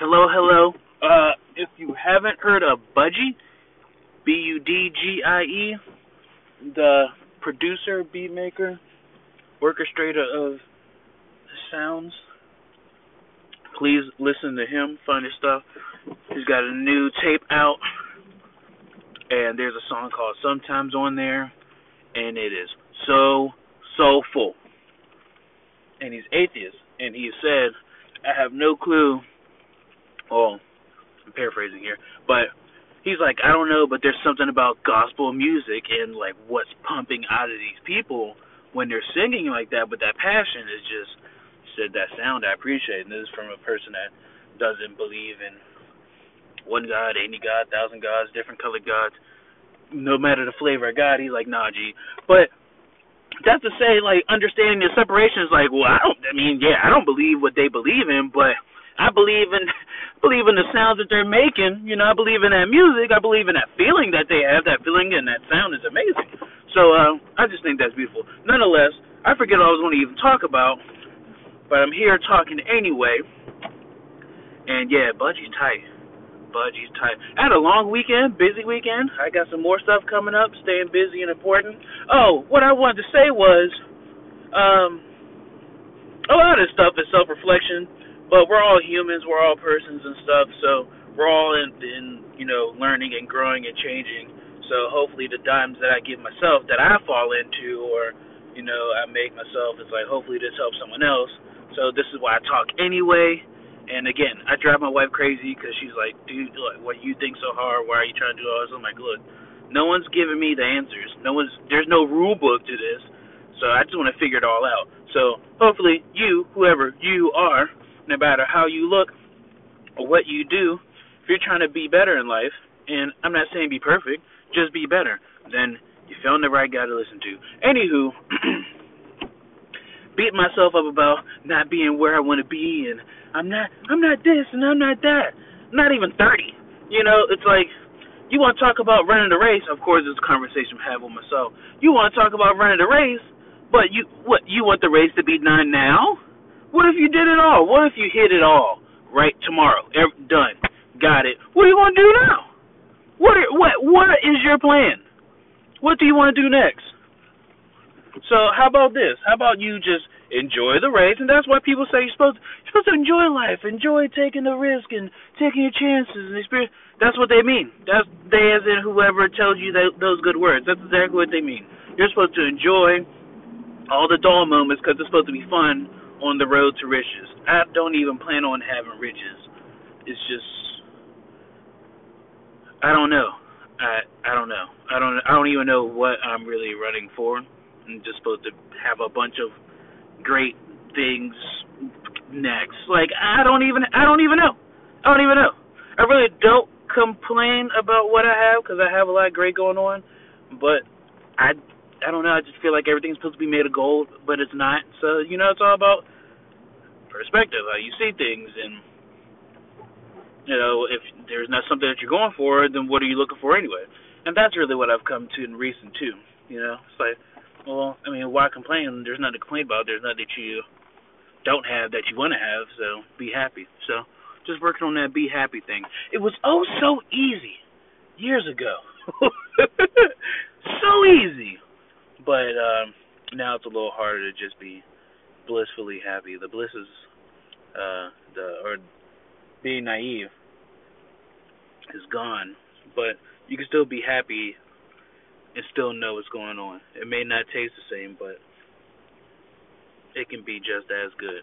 Hello, hello. Uh, if you haven't heard of Budgie, B U D G I E, the producer, beat maker, orchestrator of sounds, please listen to him, find his stuff. He's got a new tape out, and there's a song called Sometimes on there, and it is so soulful. And he's atheist, and he said, I have no clue. Well, I'm paraphrasing here, but he's like, I don't know, but there's something about gospel music and like what's pumping out of these people when they're singing like that, but that passion is just said that sound I appreciate. And this is from a person that doesn't believe in one God, any God, thousand gods, different colored gods. No matter the flavor of God, he's like, nah, G. But that's to say, like, understanding the separation is like, well, I don't. I mean, yeah, I don't believe what they believe in, but I believe in believe in the sounds that they're making. You know, I believe in that music. I believe in that feeling that they have. That feeling and that sound is amazing. So uh, I just think that's beautiful. Nonetheless, I forget what I was going to even talk about, but I'm here talking anyway. And yeah, Budgie's tight. Budgie's tight. I had a long weekend, busy weekend. I got some more stuff coming up, staying busy and important. Oh, what I wanted to say was, um, a lot of stuff is self reflection, but we're all humans, we're all persons and stuff, so we're all in, in you know, learning and growing and changing. So hopefully the dimes that I give myself that I fall into or, you know, I make myself, it's like hopefully this helps someone else. So this is why I talk anyway. And again, I drive my wife crazy because she's like, dude, like, what you think so hard? Why are you trying to do all this? I'm like, look, no one's giving me the answers. No one's, there's no rule book to this. So I just want to figure it all out. So hopefully you, whoever you are, no matter how you look or what you do, if you're trying to be better in life, and I'm not saying be perfect, just be better, then you found the right guy to listen to. Anywho, beating myself up about not being where I want to be, and I'm not, I'm not this, and I'm not that. I'm not even 30. You know, it's like you want to talk about running the race. Of course, it's a conversation I have with myself. You want to talk about running the race, but you what? You want the race to be done now? What if you did it all? What if you hit it all right tomorrow? Every, done, got it. What are you going to do now? What what what is your plan? What do you want to do next? So how about this? How about you just enjoy the race, and that's why people say you're supposed you're supposed to enjoy life, enjoy taking the risk and taking your chances and experience. That's what they mean. That's they as in whoever tells you that, those good words. That's exactly what they mean. You're supposed to enjoy all the dull moments because it's supposed to be fun on the road to riches. I don't even plan on having riches. It's just I don't know. I I don't know. I don't I don't even know what I'm really running for. I'm just supposed to have a bunch of great things next. Like I don't even I don't even know. I don't even know. I really don't complain about what I have because I have a lot great going on, but I I don't know. I just feel like everything's supposed to be made of gold, but it's not. So you know, it's all about perspective, how you see things, and you know, if there's not something that you're going for, then what are you looking for anyway? And that's really what I've come to in recent too. You know, it's like, well, I mean, why complain? There's nothing to complain about. There's nothing that you don't have that you want to have. So be happy. So just working on that be happy thing. It was oh so easy years ago. so easy. But um now it's a little harder to just be blissfully happy. The bliss is uh the or being naive is gone, but you can still be happy and still know what's going on. It may not taste the same, but it can be just as good.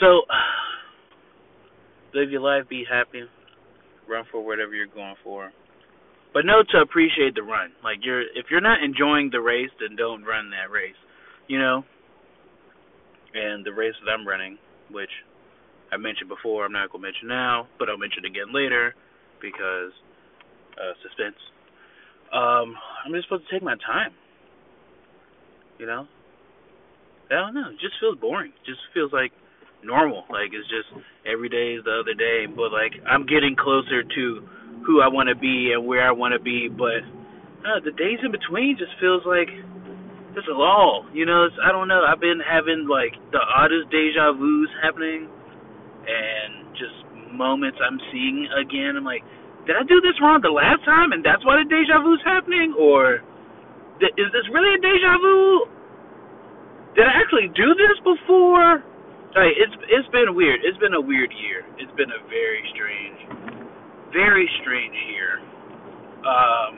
So, live your life, be happy, run for whatever you're going for. But know to appreciate the run. Like you're if you're not enjoying the race, then don't run that race. You know? And the race that I'm running, which I mentioned before, I'm not gonna mention now, but I'll mention again later because uh suspense. Um, I'm just supposed to take my time. You know? I don't know. It just feels boring. It just feels like normal. Like it's just every day is the other day. But like I'm getting closer to who I want to be and where I want to be. But uh, the days in between just feels like just a lull. You know, it's, I don't know. I've been having like the oddest deja vu's happening, and just moments I'm seeing again. I'm like, did I do this wrong the last time, and that's why the deja vu's happening, or is this really a deja vu? Did I actually do this before? Like, it's it's been weird. It's been a weird year. It's been a very strange, very strange year. Um,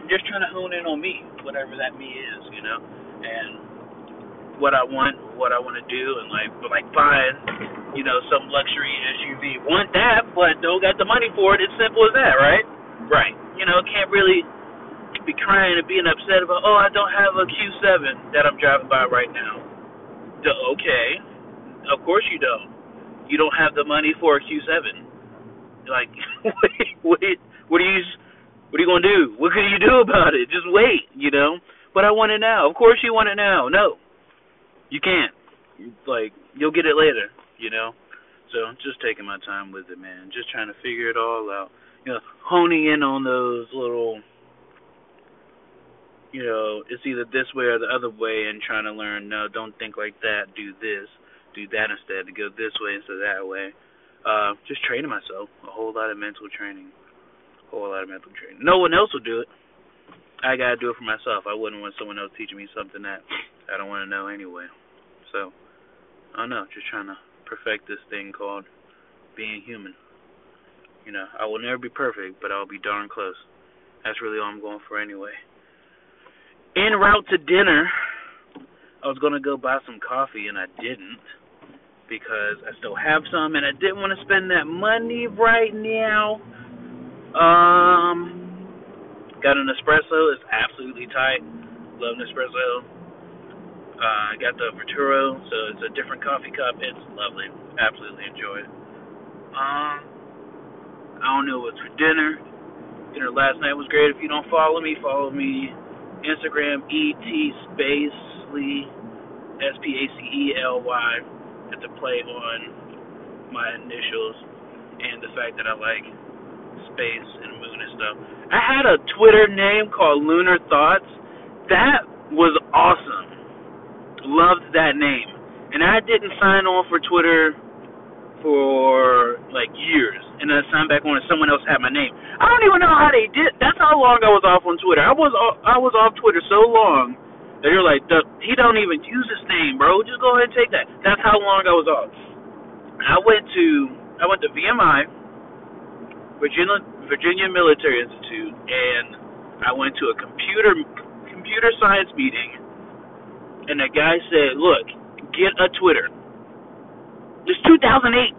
I'm just trying to hone in on me, whatever that me is, you know, and what I want, what I want to do, and like, like buying, you know, some luxury SUV. Want that, but don't got the money for it. It's simple as that, right? Right. You know, can't really be crying and being upset about, oh, I don't have a Q7 that I'm driving by right now. Okay, of course you don't. You don't have the money for a Q7. Like, wait, wait, what are you, what are you gonna do? What can you do about it? Just wait, you know. But I want it now. Of course you want it now. No, you can't. Like, you'll get it later, you know. So just taking my time with it, man. Just trying to figure it all out. You know, honing in on those little you know, it's either this way or the other way and trying to learn, no, don't think like that, do this, do that instead, to go this way instead of that way. Uh, just training myself, a whole lot of mental training, a whole lot of mental training. No one else will do it. I gotta do it for myself. I wouldn't want someone else teaching me something that I don't want to know anyway. So, I don't know, just trying to perfect this thing called being human. You know, I will never be perfect, but I'll be darn close. That's really all I'm going for anyway en route to dinner, I was gonna go buy some coffee and I didn't because I still have some and I didn't want to spend that money right now. Um, got an espresso. It's absolutely tight. Love an espresso. Uh, I got the Vertuo, so it's a different coffee cup. It's lovely. Absolutely enjoy it. Um, I don't know what's for dinner. Dinner last night was great. If you don't follow me, follow me Instagram ET Spacely S P A C E L Y. It's a play on my initials and the fact that I like space and moon and stuff. I had a Twitter name called Lunar Thoughts. That was awesome. Loved that name. And I didn't sign on for Twitter for like years and then sign back on and someone else had my name. I don't even know how they did. That's how long I was off on Twitter. I was I was off Twitter so long that you're like, he don't even use his name, bro. Just go ahead and take that. That's how long I was off. I went to I went to VMI, Virginia Virginia Military Institute, and I went to a computer computer science meeting, and the guy said, "Look, get a Twitter." It's 2008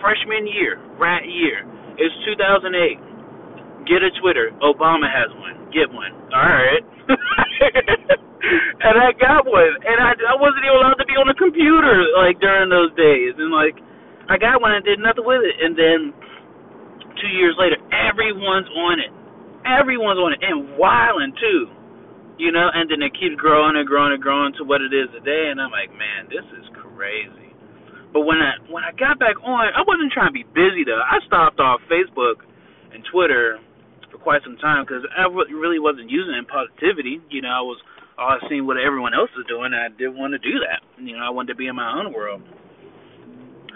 freshman year, rat year. It's 2008. Get a Twitter. Obama has one. Get one. All right. and I got one, and I I wasn't even allowed to be on the computer like during those days, and like I got one and did nothing with it, and then two years later, everyone's on it. Everyone's on it, and wilding too. You know, and then it keeps growing and growing and growing to what it is today, and I'm like, man, this is crazy. But when I when I got back on, I wasn't trying to be busy though. I stopped off Facebook and Twitter quite some time because I really wasn't using it in positivity. You know, I was all seeing what everyone else was doing, and I didn't want to do that. You know, I wanted to be in my own world.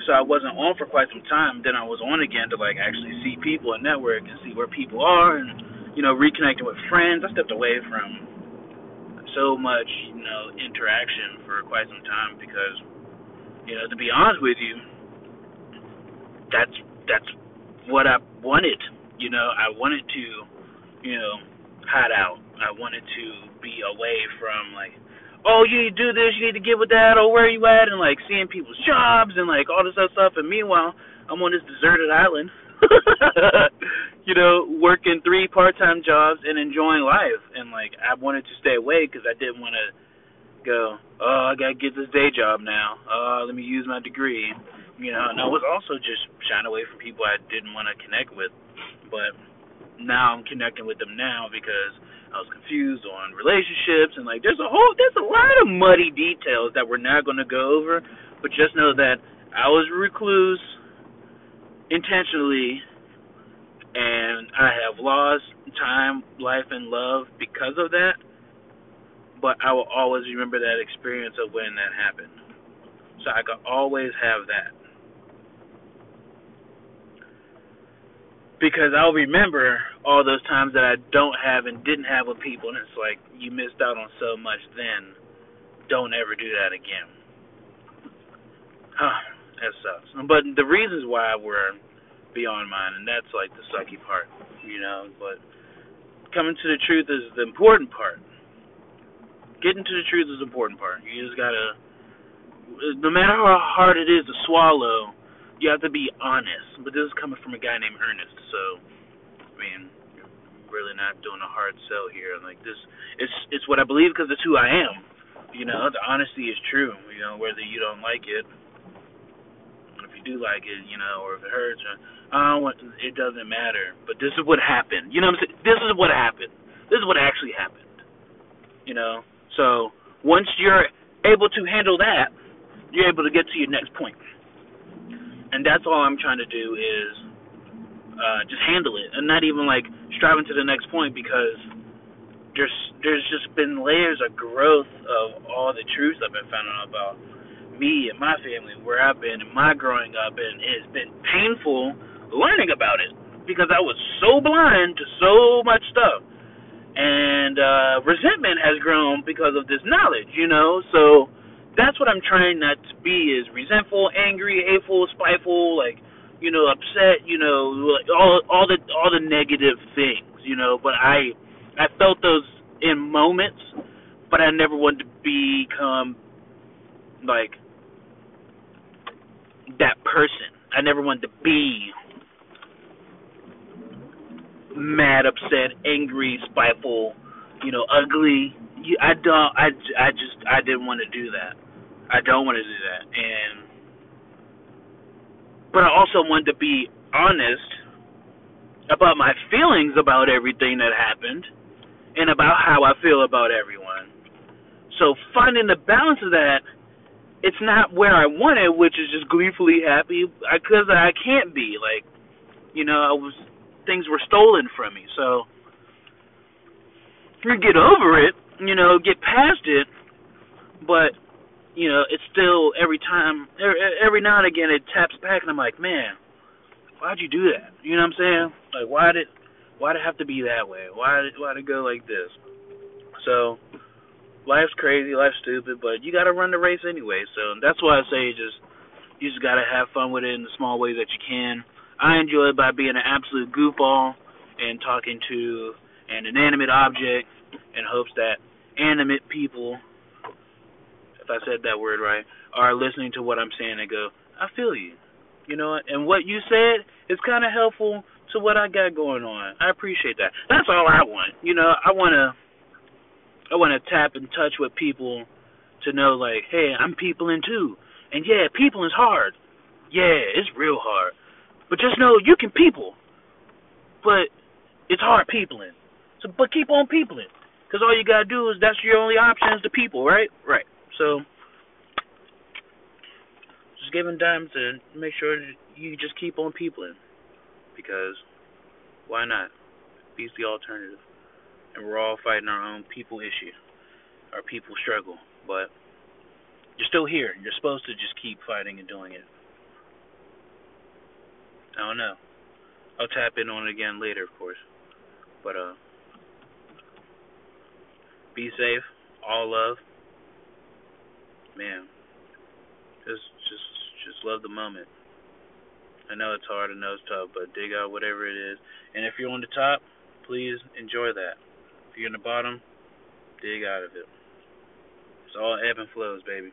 So I wasn't on for quite some time. Then I was on again to like actually see people and network and see where people are, and you know, reconnecting with friends. I stepped away from so much, you know, interaction for quite some time because you know, to be honest with you, that's that's what I wanted. You know, I wanted to, you know, hide out. I wanted to be away from like, oh, you need to do this, you need to get with that, or where are you at, and like seeing people's jobs and like all this other stuff. And meanwhile, I'm on this deserted island, you know, working three part-time jobs and enjoying life. And like, I wanted to stay away because I didn't want to go, oh, I gotta get this day job now. Oh, let me use my degree. You know, and I was also just shying away from people I didn't want to connect with. But now I'm connecting with them now because I was confused on relationships and like there's a whole there's a lot of muddy details that we're not going to go over. But just know that I was a recluse intentionally and I have lost time, life, and love because of that but I will always remember that experience of when that happened. So I could always have that. Because I'll remember all those times that I don't have and didn't have with people, and it's like you missed out on so much. Then don't ever do that again. Huh, that sucks. But the reasons why were beyond mine, and that's like the sucky part, you know. But coming to the truth is the important part. Getting to the truth is the important part. You just gotta, no matter how hard it is to swallow you have to be honest. But this is coming from a guy named Ernest, so I mean, really not doing a hard sell here. Like this, it's it's what I believe because it's who I am. You know, the honesty is true. You know, whether you don't like it, if you do like it, you know, or if it hurts, or, I don't want, it doesn't matter. But this is what happened. You know what I'm saying? This is what happened. This is what actually happened. You know, so once you're able to handle that, you're able to get to your next point and that's all I'm trying to do is uh, just handle it, and not even like striving to the next point because there's there's just been layers of growth of all the truths I've been finding out about me and my family, where I've been and my growing up, and it's been painful learning about it because I was so blind to so much stuff, and uh, resentment has grown because of this knowledge, you know, so that's what I'm trying not to be is resentful, angry, hateful, spiteful, like you know, upset, you know, like all all the all the negative things, you know. But I I felt those in moments, but I never wanted to become like that person. I never wanted to be mad, upset, angry, spiteful, you know, ugly. I don't. I, I just. I didn't want to do that. I don't want to do that. And but I also want to be honest about my feelings about everything that happened and about how I feel about everyone. So finding the balance of that, it's not where I want it, which is just gleefully happy because I can't be like, you know, I was things were stolen from me. So you get over it, you know, get past it, but you know, it's still every time, every now and again, it taps back, and I'm like, man, why'd you do that? You know what I'm saying? Like, why did, why did it have to be that way? Why did, why did it go like this? So, life's crazy, life's stupid, but you got to run the race anyway. So that's why I say just, you just got to have fun with it in the small ways that you can. I enjoy it by being an absolute goofball and talking to an inanimate object in hopes that animate people if I said that word right, are listening to what I'm saying and go, I feel you. You know, and what you said is kind of helpful to what I got going on. I appreciate that. That's all I want. You know, I want to I want to tap and touch with people to know like, hey, I'm peopling too. And yeah, people is hard. Yeah, it's real hard. But just know you can people. But it's hard peopling. So but keep on peopling. Cuz all you got to do is that's your only option is to people, right? Right. So just giving time to make sure you just keep on peopling because why not? Beats the alternative. And we're all fighting our own people issue, our people struggle. But you're still here. You're supposed to just keep fighting and doing it. I don't know. I'll tap in on it again later, of course. But uh, be safe. All love man, just just just love the moment. I know it's hard, I know it's tough, but dig out whatever it is. And if you're on the top, please enjoy that. If you're in the bottom, dig out of it. It's all ebb and flows, baby.